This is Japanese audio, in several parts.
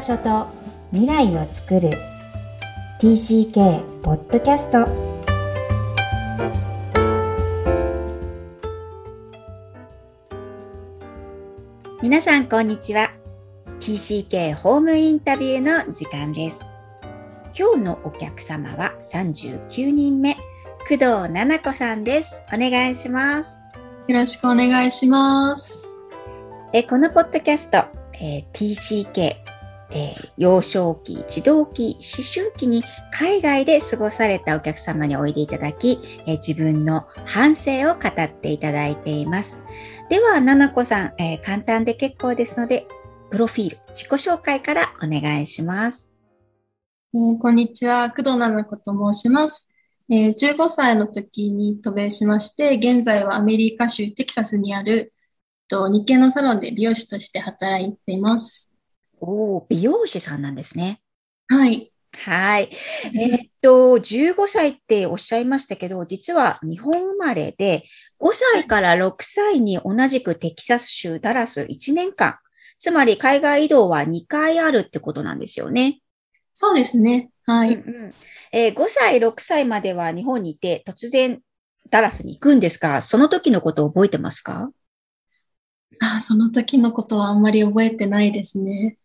場所と未来を作る。TCK ポッドキャスト皆さんこんにちは。TCK ホームインタビューの時間です。今日のお客様は39人目工藤奈々子さんです。お願いします。よろしくお願いします。えこのポッドキャスト、えー、TCK えー、幼少期、児童期、思春期に海外で過ごされたお客様においでいただき、えー、自分の反省を語っていただいています。では、ななこさん、えー、簡単で結構ですので、プロフィール、自己紹介からお願いします。えー、こんにちは、工藤奈々子と申します。えー、15歳の時に渡米しまして、現在はアメリカ州テキサスにあると日系のサロンで美容師として働いています。お美容師さんなんですね。はい。はい。えー、っと、15歳っておっしゃいましたけど、実は日本生まれで、5歳から6歳に同じくテキサス州ダラス1年間、つまり海外移動は2回あるってことなんですよね。そうですね。はい。うんうんえー、5歳、6歳までは日本にいて、突然ダラスに行くんですか？その時のことを覚えてますか？あその時のことはあんまり覚えてないですね。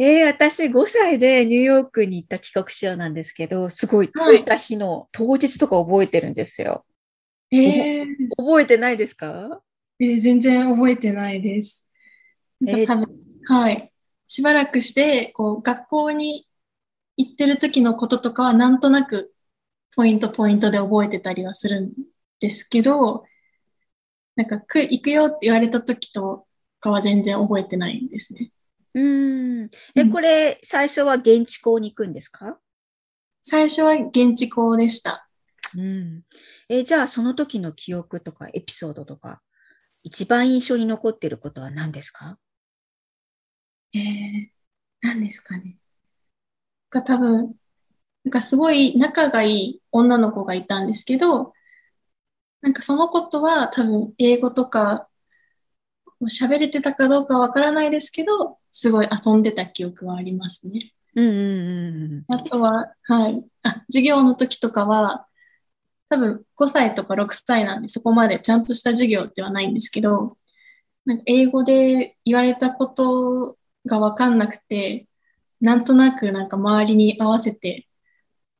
えー、私5歳でニューヨークに行った帰国子なんですけど、すごい着いた日の当日とか覚えてるんですよ。えー、覚えてないですか？えー、全然覚えてないです。えー、はい。しばらくして、こう、学校に行ってる時のこととかはなんとなくポイントポイントで覚えてたりはするんですけど、なんか、く行くよって言われた時とかは全然覚えてないんですね。うん。え、これ、最初は現地校に行くんですか？最初は現地校でした。うん。え、じゃあ、その時の記憶とかエピソードとか、一番印象に残っていることは何ですか？えー、何ですかね。が多分、なんかすごい仲がいい女の子がいたんですけど、なんかそのことは多分英語とか喋れてたかどうかわからないですけど、すごい遊んでた記憶はありますね。うんうんうん、あとは、はい。あ、授業の時とかは、多分5歳とか6歳なんでそこまでちゃんとした授業ではないんですけど、なんか英語で言われたことがわかんなくて、なんとなくなんか周りに合わせて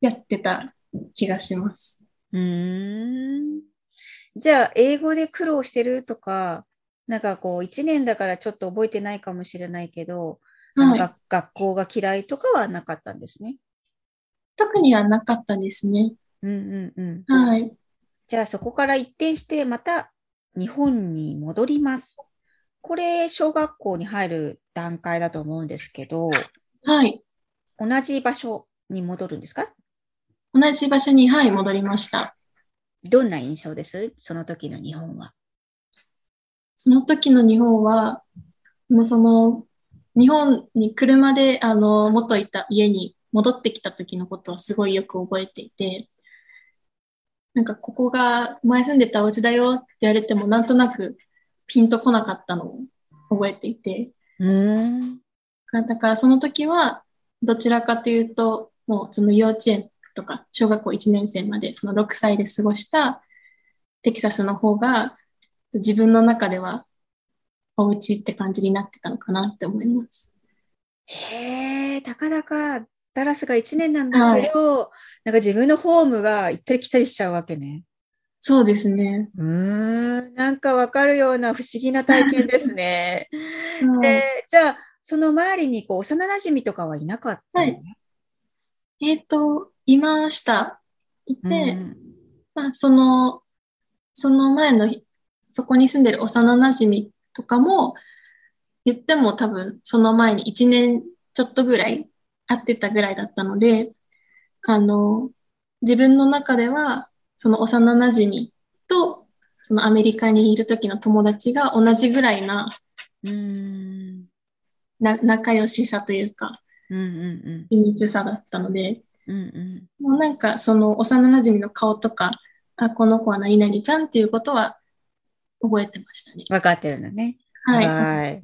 やってた気がします。うん。じゃあ、英語で苦労してるとか、なんかこう、1年だからちょっと覚えてないかもしれないけど、はい、学校が嫌いとかはなかったんですね。特にはなかったですね。うんうんうん。はい。じゃあそこから一転してまた日本に戻ります。これ、小学校に入る段階だと思うんですけど、はい。同じ場所に戻るんですか？同じ場所に、はい、戻りました。どんな印象です？その時の日本は。その時の日本は、もうその、日本に車で、あの、元いた家に戻ってきた時のことはすごいよく覚えていて、なんかここが前住んでたお家だよって言われてもなんとなくピンとこなかったのを覚えていて。うんだからその時はどちらかというともうその幼稚園とか小学校1年生までその6歳で過ごしたテキサスの方が自分の中ではお家って感じになってたのかなって思います。へえ、たかだかダラスが1年なんだけど、はい、なんか自分のホームが行ったり来たりしちゃうわけね。そうですね。うん、なんかわかるような不思議な体験ですね。うん、で、じゃあ、その周りにこう幼馴染とかはいなかったの、はい、えっ、ー、と、いました。いて、うん、まあ、その、その前のそこに住んでる幼馴染とかも、言っても多分その前に1年ちょっとぐらい会ってたぐらいだったので、あの、自分の中では、その幼馴染と、そのアメリカにいる時の友達が同じぐらいな、うん。な仲良しさというか、うんうんうん、秘密さだったので、うんうん、もうなんかその幼馴染の顔とか、あ、この子は何々ちゃんっていうことは覚えてましたね。分かってるのね。はい。はい。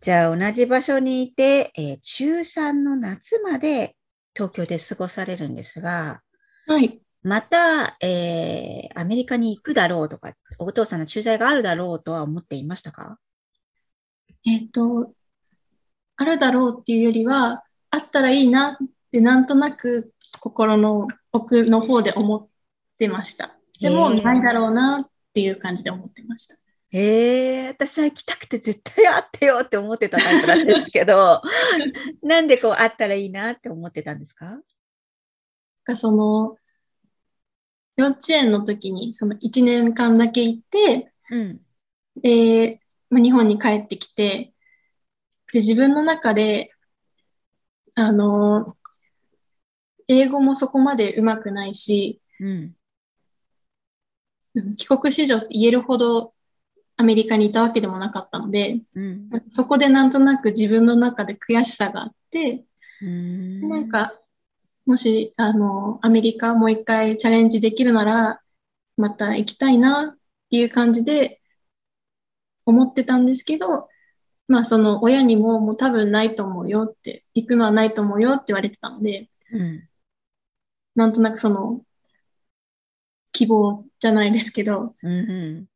じゃあ、同じ場所にいて、えー中3の夏まで東京で過ごされるんですが、はい。また、えーアメリカに行くだろうとか、お父さんの駐在があるだろうとは思っていましたか？えっと、あるだろうっていうよりは、あったらいいなってなんとなく心の奥の方で思ってました。でも、ないだろうなっていう感じで思ってました。ええ私は行きたくて絶対会ってよって思ってたタイプなんですけど、なんでこう会ったらいいなって思ってたんですか？がその、幼稚園の時にその1年間だけ行って、うん。で、まあ、日本に帰ってきて、で、自分の中で、あの、英語もそこまで上手くないし、うん。うん帰国子女って言えるほどアメリカにいたわけでもなかったので、うん。そこでなんとなく自分の中で悔しさがあって、うーんなんか、もし、あの、アメリカもう一回チャレンジできるなら、また行きたいなっていう感じで思ってたんですけど、まあその親にももう多分ないと思うよって、行くのはないと思うよって言われてたので、うん。なんとなくその希望じゃないですけど、うん。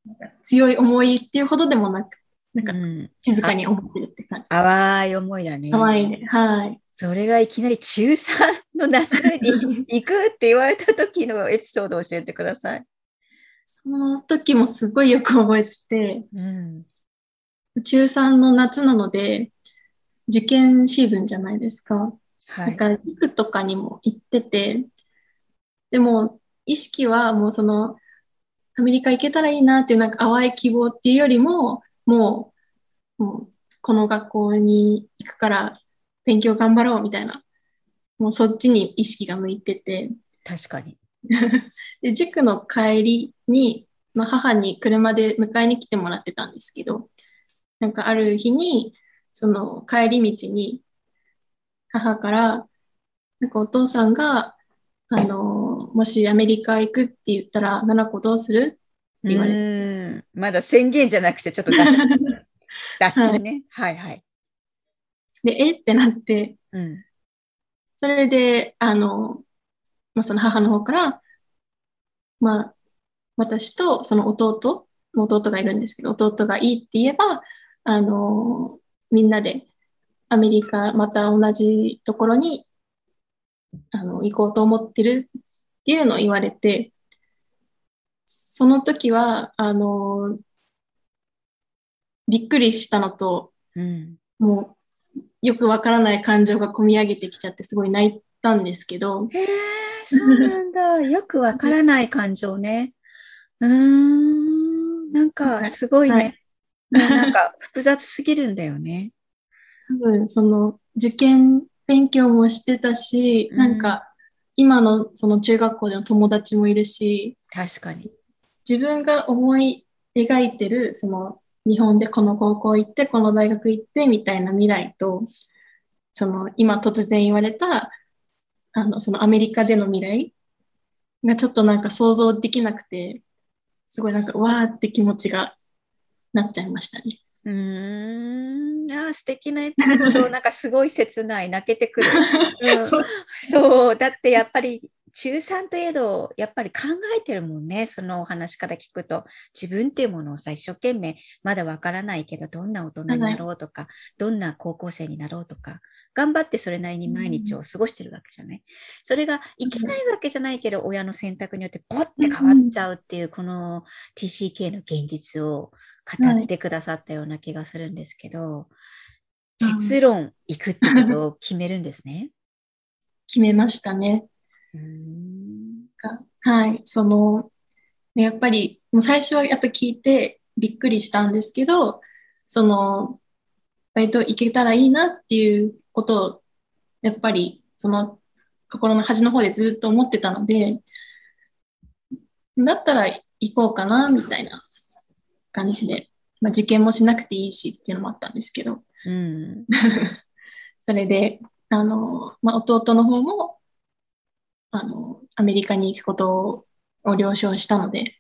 強い思いっていうほどでもなく、なんかうん。静かに思ってるって感じです。淡い思いだね。可愛いね。はい。それがいきなり中3の夏に行くって言われた時のエピソードを教えてください。その時もすごいよく覚えてて、うん。中3の夏なので、受験シーズンじゃないですか。はい。だから、塾とかにも行ってて、でも、意識はもうその、アメリカ行けたらいいなっていうなんか淡い希望っていうよりも、もう、もうこの学校に行くから勉強頑張ろうみたいな、もうそっちに意識が向いてて、確かに。で、塾の帰りに、まあ、母に車で迎えに来てもらってたんですけど、なんかある日に、その帰り道に、母から、なんかお父さんが、あの、もしアメリカ行くって言ったら、奈々子どうする？って言われて、うん。まだ宣言じゃなくてちょっと出し、出しね。はいはい。で、え？ってなって、うん。それで、あの、まあ、その母の方から、まあ、私とその弟、弟がいるんですけど、弟がいいって言えば、あの、みんなでアメリカ、また同じところに、あの、行こうと思ってるっていうのを言われて、その時は、あの、びっくりしたのと、うん。もう、よくわからない感情が込み上げてきちゃって、すごい泣いたんですけど、へえ、そうなんだ。よくわからない感情ね。うーん。なんか、すごいはいね。もうなんか、複雑すぎるんだよね。多分、その、受験勉強もしてたし、うんなんか、今のその中学校での友達もいるし、確かに。自分が思い描いてる、その、日本でこの高校行って、この大学行って、みたいな未来と、その、今突然言われた、あの、そのアメリカでの未来がちょっとなんか想像できなくて、すごいなんか、わーって気持ちがなっちゃいましたね。うーん。あー素敵なエピソード。なんかすごい切ない。泣けてくる。うんそう。だってやっぱり中3といえど、やっぱり考えてるもんね。そのお話から聞くと。自分っていうものをさ、一生懸命、まだわからないけど、どんな大人になろうとか、どんな高校生になろうとか、頑張ってそれなりに毎日を過ごしてるわけじゃない？それがいけないわけじゃないけど、親の選択によってポッて変わっちゃうっていう、この TCK の現実を語ってくださったような気がするんですけど、うん結論、行くってことを決めるんですね？決めましたね。うーんがはい、その、ねやっぱり、もう最初はやっぱ聞いてびっくりしたんですけど、その、割といけたらいいなっていうことを、やっぱり、その、心の端の方でずっと思ってたので、だったら行こうかな、みたいな感じで、まあ、受験もしなくていいしっていうのもあったんですけど、うん。それで、あの、まあ、弟の方も、あの、アメリカに行くことを了承したので、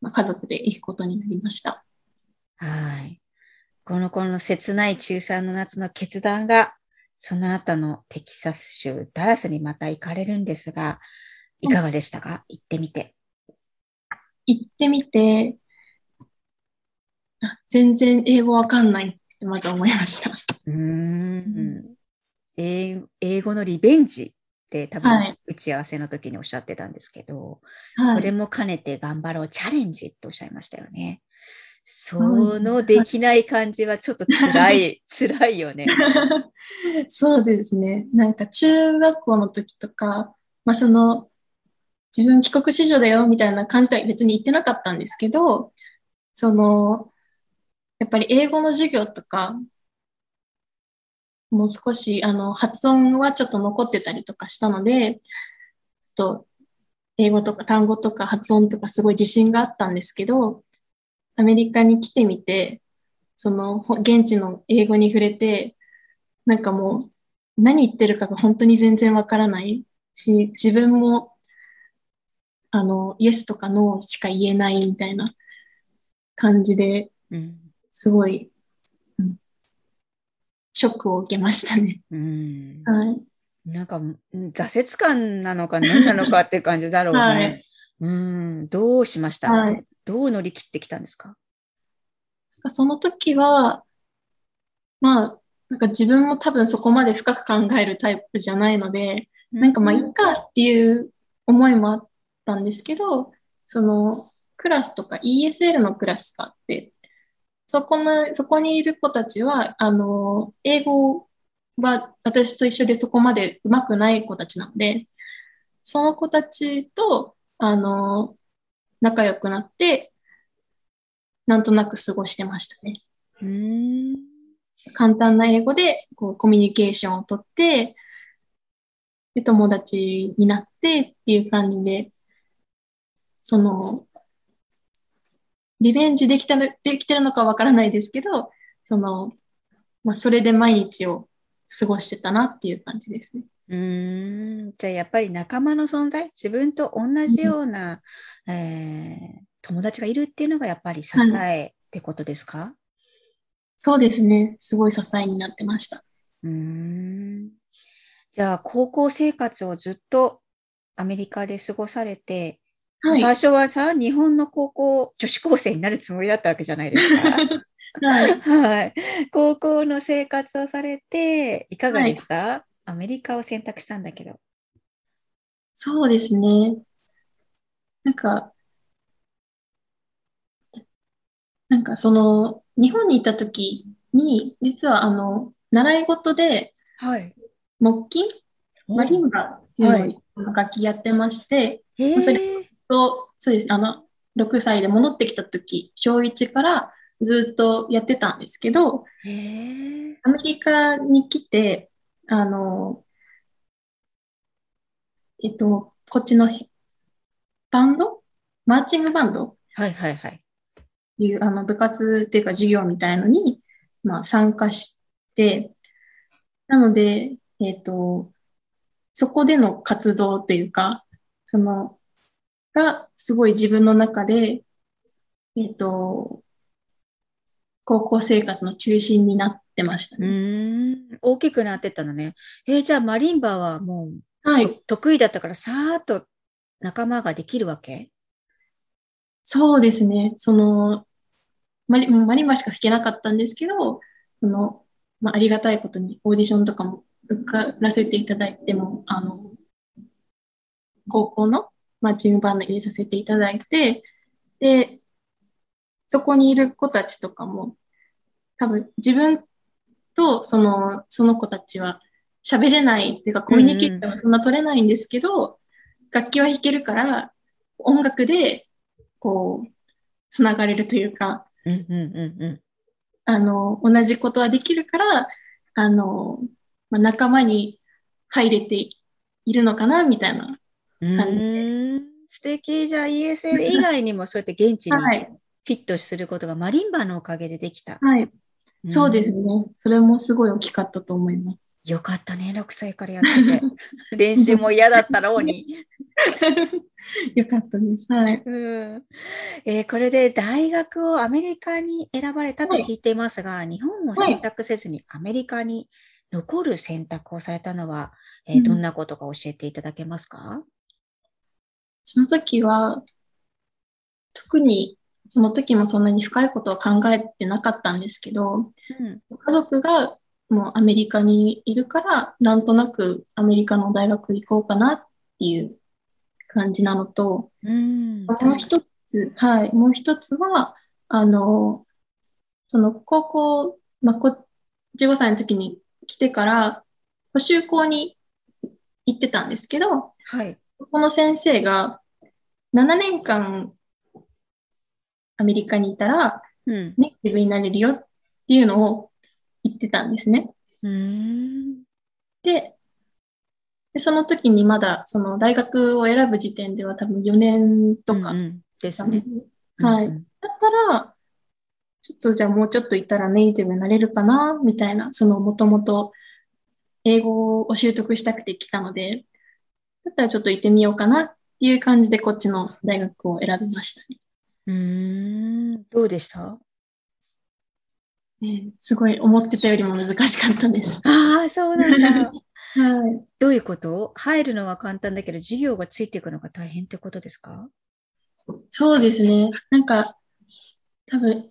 まあ、家族で行くことになりました。はい。この子の切ない中3の夏の決断が、その後のテキサス州ダラスにまた行かれるんですが、いかがでしたか、うん、行ってみて。行ってみて、あ全然英語わかんないってまず思いました。うん、英語のリベンジって多分、打ち合わせの時におっしゃってたんですけど、はい、それも兼ねて頑張ろう、チャレンジっておっしゃいましたよね。そのできない感じはちょっと辛い、辛いよね。そうですね。なんか中学校の時とか、まあその、自分帰国子女だよみたいな感じでは別に言ってなかったんですけど、その、やっぱり英語の授業とか、もう少しあの発音はちょっと残ってたりとかしたので、ちょっと英語とか単語とか発音とかすごい自信があったんですけど、アメリカに来てみて、その現地の英語に触れて、なんかもう何言ってるかが本当に全然わからないし、自分もあの、イエスとかノーしか言えないみたいな感じで、すごい、うん、ショックを受けましたね。うん、はい。なんか、挫折感なのか何なのかっていう感じだろうね。はい、うん、どうしました、はい、どう乗り切ってきたんですか？その時は、まあ、なんか自分も多分そこまで深く考えるタイプじゃないので、なんかまあいっかっていう思いもあったんですけど、そのクラスとか ESL のクラスがあって、そこの、そこにいる子たちは、あの、英語は私と一緒でそこまで上手くない子たちなので、その子たちと、あの、仲良くなって、なんとなく過ごしてましたね。うん簡単な英語でこうコミュニケーションをとって、で、友達になってっていう感じで、その、リベンジできたできてるのかわからないですけど、その、まあ、それで毎日を過ごしてたなっていう感じですね。うん。じゃあやっぱり仲間の存在？自分と同じような、うん、えー、友達がいるっていうのがやっぱり支えってことですか、はい、そうですね。すごい支えになってました。うん。じゃあ高校生活をずっとアメリカで過ごされて、はい、最初はさ日本の高校女子高生になるつもりだったわけじゃないですか。はい、はい、高校の生活をされていかがでした、はい。アメリカを選択したんだけど。そうですね。なんか、なんかその、日本にいた時に、実はあの、習い事で、はい。木琴？マリンバっていうのを楽器やってまして、はい、それと、そうです、あの、6歳で戻ってきた時、小1からずっとやってたんですけど、アメリカに来て、あの、えっと、こっちのバンド？マーチングバンド？はいはいはい。いう、あの、部活っていうか授業みたいのに、まあ、参加して、なので、えっと、そこでの活動っていうか、その、がすごい自分の中で、えっと、高校生活の中心になってましたね。うん大きくなってたのね。えー、じゃあマリンバはもう、はい、得意だったからさーっと仲間ができるわけ？そうですね。そのマリマリンバしか弾けなかったんですけど、そのまあ、ありがたいことにオーディションとかも受からせていただいても、あの、高校のマーチングバンド入れさせていただいて、で、そこにいる子たちとかも、多分自分とそのその子たちは喋れないっていうかコミュニケーションはそんな取れないんですけど、うん、楽器は弾けるから音楽でこうつながれるというか、うんうんうんうん、あの同じことはできるからあの、まあ、仲間に入れているのかなみたいな感じで。素敵じゃあ ESL 以外にもそうやって現地にフィットすることがマリンバのおかげでできた。はい。そうですね。それもすごい大きかったと思います。よかったね、6歳からやってて。練習も嫌だったろうに。よかったです。はい。うんえー、これで大学をアメリカに選ばれたと聞いていますが、はい、日本を選択せずにアメリカに残る選択をされたのは、えー、どんなことか教えていただけますか、うん、その時は、特にその時もそんなに深いことは考えてなかったんですけど、うん、家族がもうアメリカにいるから、なんとなくアメリカの大学行こうかなっていう感じなのと、うん、もう一つ、はい、もう一つは、あの、その高校、まあ、こ15歳の時に来てから、補習校に行ってたんですけど、はい、この先生が7年間アメリカにいたら、うん、ネイティブになれるよっていうのを言ってたんですね。でで、その時にまだその大学を選ぶ時点では多分4年とか、ですね。はい。だったら、ちょっとじゃあもうちょっといたらネイティブになれるかなみたいな、そのもともと英語を習得したくて来たので、だったらちょっと行ってみようかなっていう感じでこっちの大学を選びましたね。うん、どうでした？ね、すごい思ってたよりも難しかったです。ああ、そうなんだ。はい。どういうこと？入るのは簡単だけど、授業がついていくのが大変ってことですか？そうですね。なんか、多分、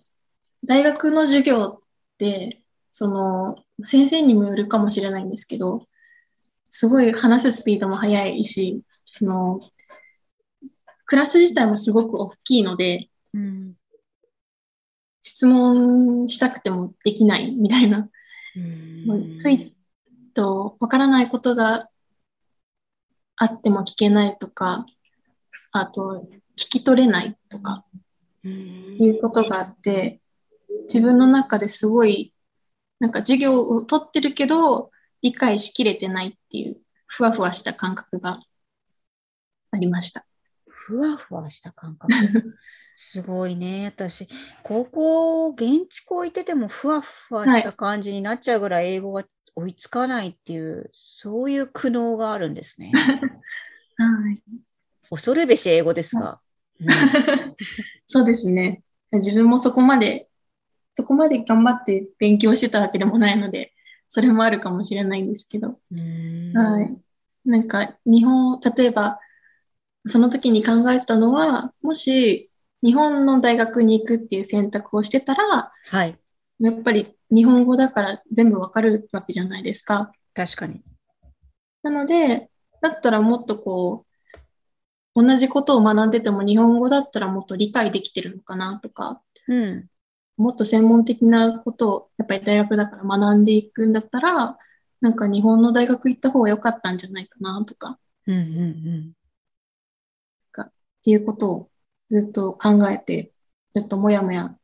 大学の授業って、その、先生にもよるかもしれないんですけど、すごい話すスピードも速いし、その、クラス自体もすごく大きいので、うん、質問したくてもできないみたいな、うん、ついと、わからないことがあっても聞けないとか、あと、聞き取れないとか、いうことがあって、自分の中ですごい、なんか授業を取ってるけど、理解しきれてないっていう、ふわふわした感覚がありました。ふわふわした感覚？すごいね。私、高校、現地校行っててもふわふわした感じになっちゃうぐらい英語が追いつかないっていう、そういう苦悩があるんですね。はい。恐るべし英語ですが。うん、そうですね。自分もそこまで、そこまで頑張って勉強してたわけでもないので、それもあるかもしれないんですけど。はい。なんか、日本、例えば、その時に考えてたのは、もし、日本の大学に行くっていう選択をしてたら、はい。やっぱり日本語だから全部わかるわけじゃないですか。確かに。なので、だったらもっとこう、同じことを学んでても日本語だったらもっと理解できてるのかなとか、うん、もっと専門的なことをやっぱり大学だから学んでいくんだったら、なんか日本の大学行った方が良かったんじゃないかなとか、うんうんうん、っていうことをずっと考えて、ずっともやもや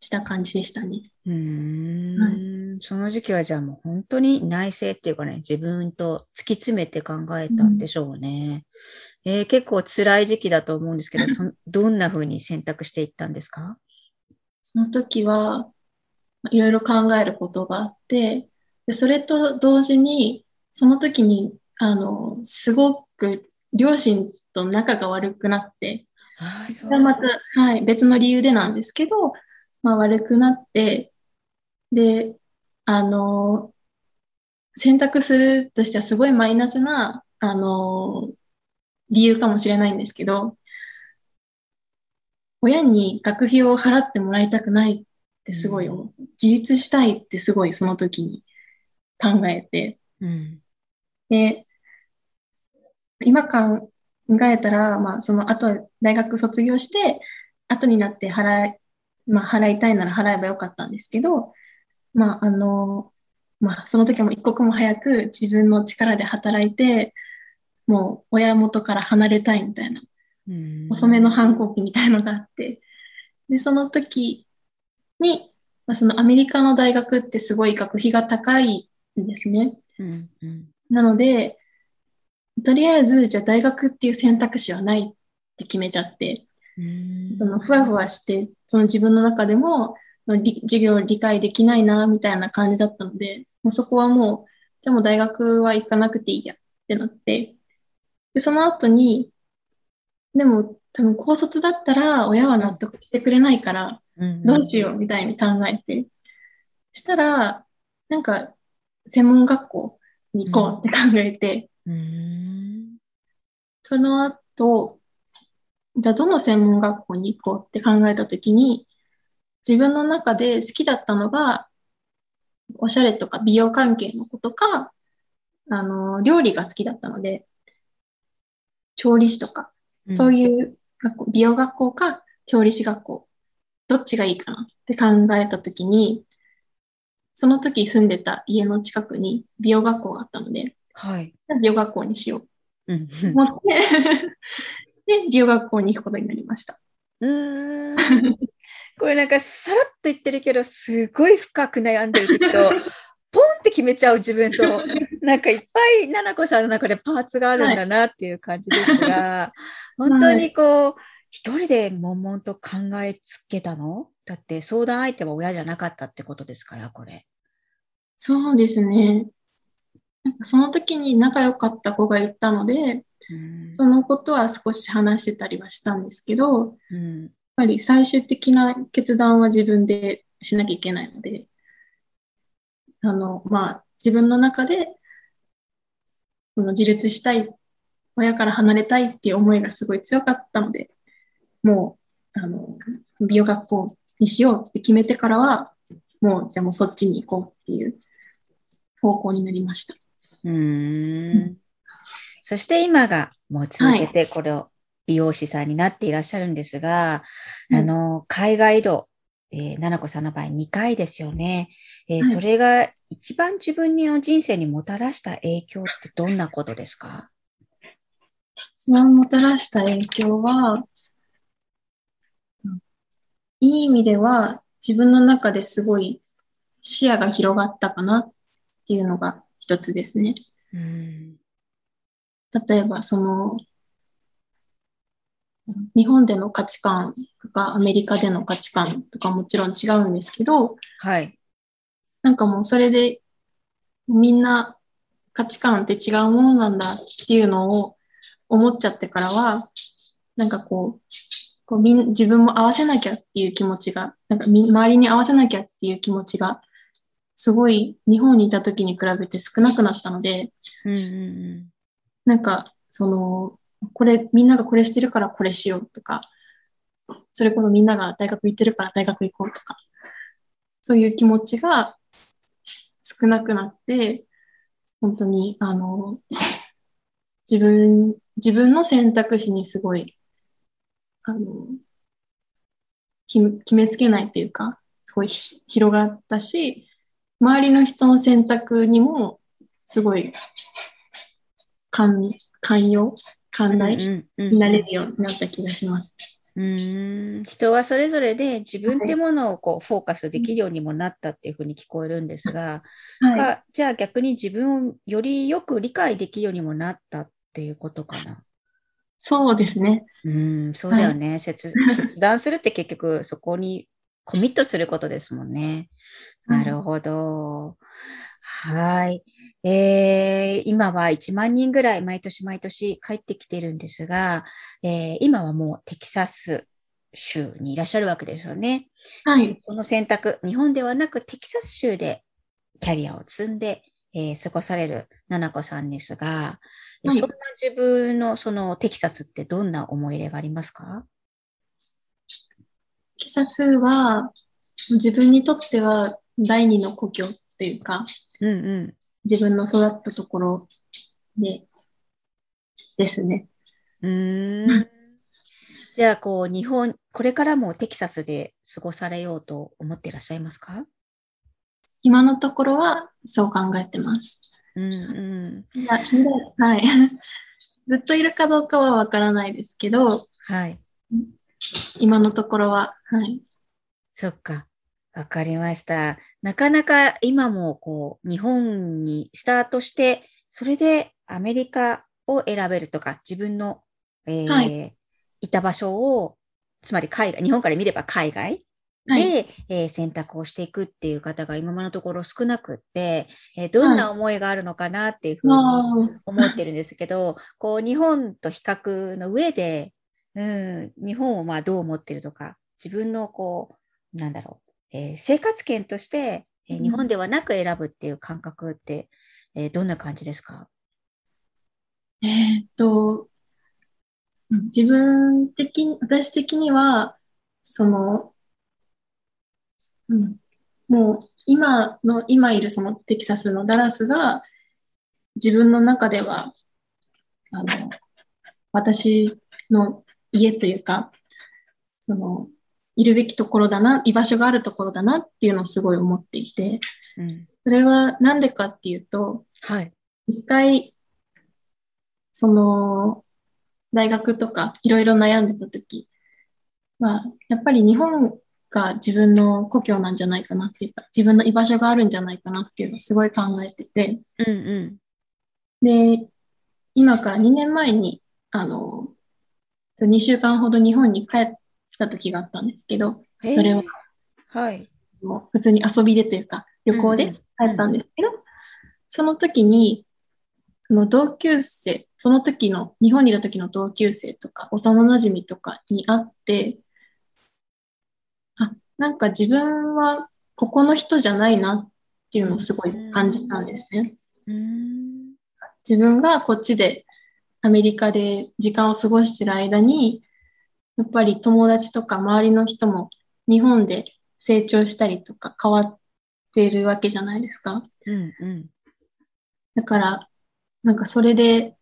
した感じでしたね。うん、はい、その時期はじゃあもう本当に内政っていうかね、自分と突き詰めて考えたんでしょうね。うん、えー、結構辛い時期だと思うんですけど、そどんな風に選択していったんですか？その時は、いろいろ考えることがあって、でそれと同時に、その時に、あの、すごく両親と仲が悪くなって、あそれはまた、はい、別の理由でなんですけど、まあ、悪くなって、で、あの、選択するとしてはすごいマイナスな、あの、理由かもしれないんですけど、親に学費を払ってもらいたくないってすごい思う。自立したいってすごいその時に考えて。うん、で、今考えたら、まあその後大学卒業して、後になって払い、まあ払いたいなら払えばよかったんですけど、まあ、あの、まあ、その時も一刻も早く自分の力で働いて、もう親元から離れたいみたいな、遅めの反抗期みたいのがあって、で、その時に、まあ、そのアメリカの大学ってすごい学費が高いんですね。うんうん、なので、とりあえず、じゃあ大学っていう選択肢はないって決めちゃって、そのふわふわして、その自分の中でも、授業を理解できないな、みたいな感じだったので、もうそこはもう、でも大学は行かなくていいやってなって、で、その後に、でも多分高卒だったら親は納得してくれないから、どうしようみたいに考えて、したら、なんか専門学校に行こうって考えて、その後、じゃあどの専門学校に行こうって考えたときに、自分の中で好きだったのが、おしゃれとか美容関係のことか、あの、料理が好きだったので、調理師とか、そういう学校、美容学校か調理師学校、どっちがいいかなって考えたときに、その時住んでた家の近くに美容学校があったので、はい。美容学校にしよう。うん、思って で、美容学校に行くことになりました。うん。これなんかさらっと言ってるけど、すごい深く悩んでる時と、ポンって決めちゃう自分と、なんかいっぱい、ななこさんの中でパーツがあるんだなっていう感じですが、はい、本当にこう、一人で悶々と考えつけたの？だって相談相手は親じゃなかったってことですから、これ。そうですね。なんかその時に仲良かった子がいたので、そのことは少し話してたりはしたんですけど、うん、やっぱり最終的な決断は自分でしなきゃいけないので、あの、まあ、自分の中で、この自立したい、親から離れたいっていう思いがすごい強かったので、もう、あの、美容学校にしようって決めてからは、もう、じゃあもうそっちに行こうっていう方向になりました。うん。そして今がもう続けてこれを美容師さんになっていらっしゃるんですが、はい、あの、海外移動、えー、な子さんの場合2回ですよね。えーはい、それが一番自分の人生にもたらした影響ってどんなことですか？一番もたらした影響は、いい意味では自分の中ですごい視野が広がったかなっていうのが一つですね。うん例えばその、日本での価値観とかアメリカでの価値観とかもちろん違うんですけど、はい。なんかもうそれでみんな価値観って違うものなんだっていうのを思っちゃってからは、なんかこう、こうみん自分も合わせなきゃっていう気持ちが、なんか周りに合わせなきゃっていう気持ちが、すごい日本にいた時に比べて少なくなったので、うんうんうん。なんか、その、これ、みんながこれしてるからこれしようとか、それこそみんなが大学行ってるから大学行こうとか、そういう気持ちが少なくなって、本当に、あの、自分、自分の選択肢にすごい、あの、決めつけないっていうか、すごい広がったし、周りの人の選択にもすごい寛寛容、寛大になれるようになった気がします。うん人はそれぞれで自分ってものをこうフォーカスできるようにもなったっていうふうに聞こえるんですが、はい、じゃあ逆に自分をよりよく理解できるようにもなったっていうことかな。そうですね。うん、そうだよね、はい、決断するって結局そこにコミットすることですもんね。なるほど。はい。えー、今は1万人ぐらい毎年毎年帰ってきてるんですが、えー、今はもうテキサス州にいらっしゃるわけですよね。はい。その選択、日本ではなくテキサス州でキャリアを積んで、えー、過ごされる七子さんですが、はい、そんな自分のそのテキサスってどんな思い入れがありますか？テキサスは自分にとっては第二の故郷っていうか、うんうん、自分の育ったところで、ですね。うん。じゃあ、こう、日本、これからもテキサスで過ごされようと思っていらっしゃいますか？今のところはそう考えてます。うんうん。いや、はい。ずっといるかどうかはわからないですけど、はい。今のところは、はい。そっか。わかりました。なかなか今もこう、日本にスタートして、それでアメリカを選べるとか、自分の、えーはい、いた場所を、つまり海外、日本から見れば海外で、はい、えー、選択をしていくっていう方が今のところ少なくって、えー、どんな思いがあるのかなっていうふうに思ってるんですけど、はい、こう日本と比較の上で、うん、日本をまあどう思ってるとか、自分のこう、なんだろう、えー、生活圏として、えー、日本ではなく選ぶっていう感覚って、うん、えー、どんな感じですか？えー、っと、自分的、私的には、その、うん、もう今の、今いるそのテキサスのダラスが自分の中では、あの、私の家というか、その、いるべきところだな、居場所があるところだなっていうのをすごい思っていて、うん、それはなんでかっていうと、はい。一回、その、大学とかいろいろ悩んでた時は、やっぱり日本が自分の故郷なんじゃないかなっていうか、自分の居場所があるんじゃないかなっていうのをすごい考えてて、うんうん、で、今から2年前に、あの、2週間ほど日本に帰った時があったんですけど、それを、はい。もう普通に遊びでというか、旅行で帰ったんですけど、うんうん、その時に、その同級生、その時の、日本にいた時の同級生とか、幼馴染とかに会って、あ、なんか自分はここの人じゃないなっていうのをすごい感じたんですね。自分がこっちでアメリカで時間を過ごしてる間に、やっぱり友達とか周りの人も日本で成長したりとか変わっているわけじゃないですか。うんうん、だから、なんかそれで、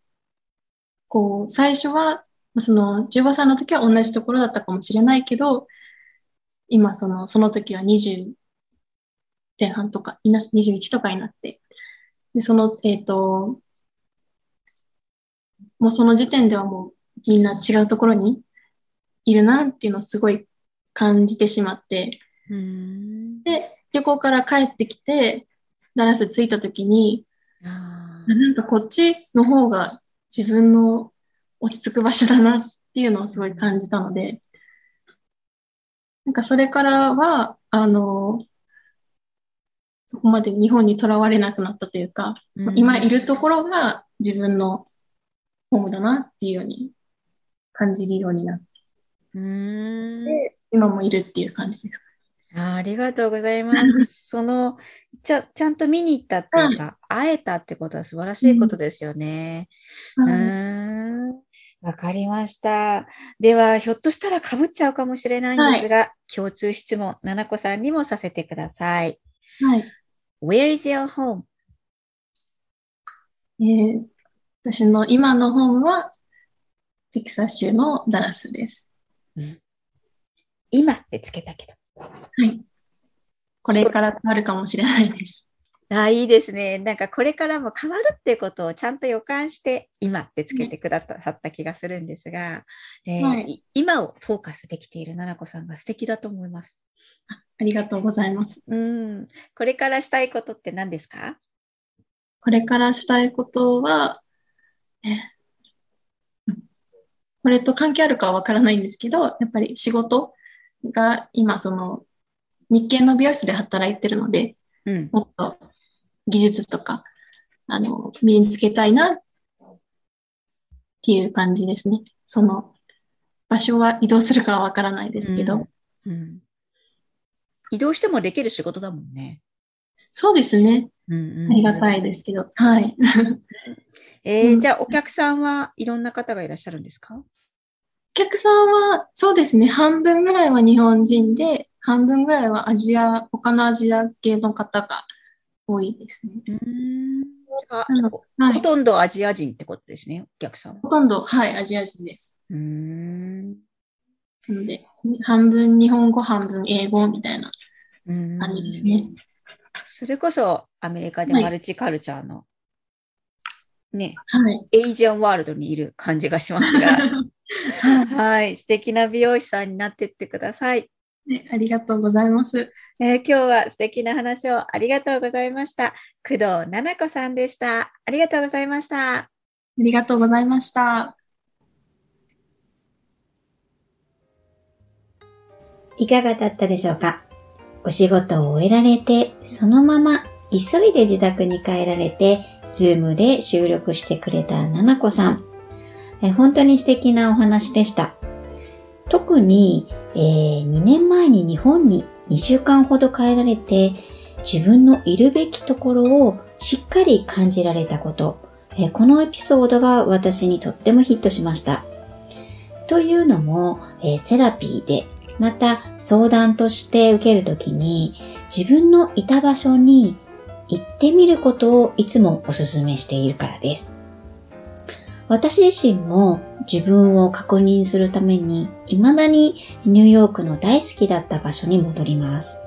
こう、最初は、その15歳の時は同じところだったかもしれないけど、今その、その時は20前半とか、21とかになって、で、その、えっ、ー、と、もうその時点ではもうみんな違うところにいるなっていうのをすごい感じてしまって、で、旅行から帰ってきて、ダラス着いた時に、なんかこっちの方が自分の落ち着く場所だなっていうのをすごい感じたので、なんかそれからは、あの、そこまで日本にとらわれなくなったというか、うん、今いるところが自分のホームだなっていうように感じるようになって、今もいるっていう感じです。あありがとうございます。そのちゃ、ちゃんと見に行ったっていうか、会えたってことは素晴らしいことですよね。うん。わかりました。では、ひょっとしたら被っちゃうかもしれないんですが、はい、共通質問、ななこさんにもさせてください。はい。Where is your home? えー、私の今のホームは、テキサス州のダラスです。うん、今ってつけたけど。はい。これから変わるかもしれないです。あいいですね。なんかこれからも変わるっていうことをちゃんと予感して今ってつけてくださった気がするんですが、えーはい、今をフォーカスできている奈々子さんが素敵だと思います。ありがとうございます。うん。これからしたいことって何ですか？これからしたいことは、これと関係あるかはわからないんですけど、やっぱり仕事が今その日系の美容室で働いてるので、うん、もっと技術とか、あの、身につけたいなっていう感じですね。その、場所は移動するかはわからないですけど、うん、うん、移動してもできる仕事だもんね。そうですね。うんうん、ありがたいですけど。はい。えー、じゃあ、お客さんはいろんな方がいらっしゃるんですか？お客さんは、そうですね。半分ぐらいは日本人で、半分ぐらいはアジア、他のアジア系の方が多いですね。うんあはい、ほとんどアジア人ってことですね、お客さんほとんど、はい、アジア人です。うんなので、半分日本語、半分英語みたいな感じですね。それこそアメリカでマルチカルチャーの、はい、ね、はい、エイジアンワールドにいる感じがしますが、はい、素敵な美容師さんになっていってください。ね、ありがとうございます、えー、今日は素敵な話をありがとうございました。工藤奈々子さんでした。ありがとうございました。ありがとうございました。いかがだったでしょうか？お仕事を終えられて、そのまま急いで自宅に帰られて、 Zoom で収録してくれた奈々子さん。え本当に素敵なお話でした。特に、えー、2年前に日本に2週間ほど帰られて、自分のいるべきところをしっかり感じられたこと、えー、このエピソードが私にとってもヒットしました。というのも、えー、セラピーで、また相談として受けるときに、自分のいた場所に行ってみることをいつもお勧めしているからです。私自身も自分を確認するために未だにニューヨークの大好きだった場所に戻ります。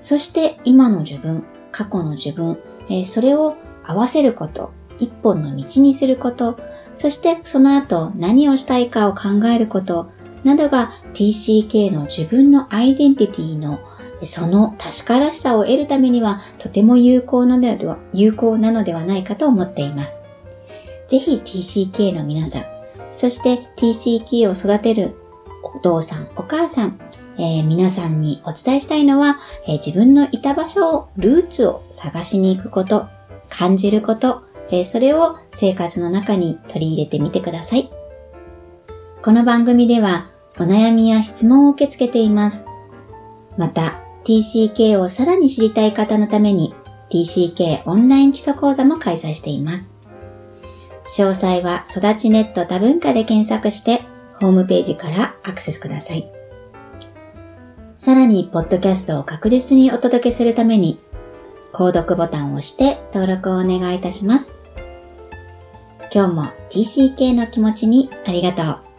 そして今の自分、過去の自分、えー、それを合わせること、一本の道にすること、そしてその後何をしたいかを考えることなどが TCK の自分のアイデンティティのその確からしさを得るためにはとても有効なのでは有効なのではないかと思っています。ぜひ TCK の皆さん、そして TCK を育てるお父さん、お母さん、えー、皆さんにお伝えしたいのは、えー、自分のいた場所を、ルーツを探しに行くこと、感じること、えー、それを生活の中に取り入れてみてください。この番組では、お悩みや質問を受け付けています。また、TCK をさらに知りたい方のために、TCK オンライン基礎講座も開催しています。詳細は育ちネット多文化で検索して、ホームページからアクセスください。さらに、ポッドキャストを確実にお届けするために、購読ボタンを押して登録をお願いいたします。今日も TCK の気持ちにありがとう。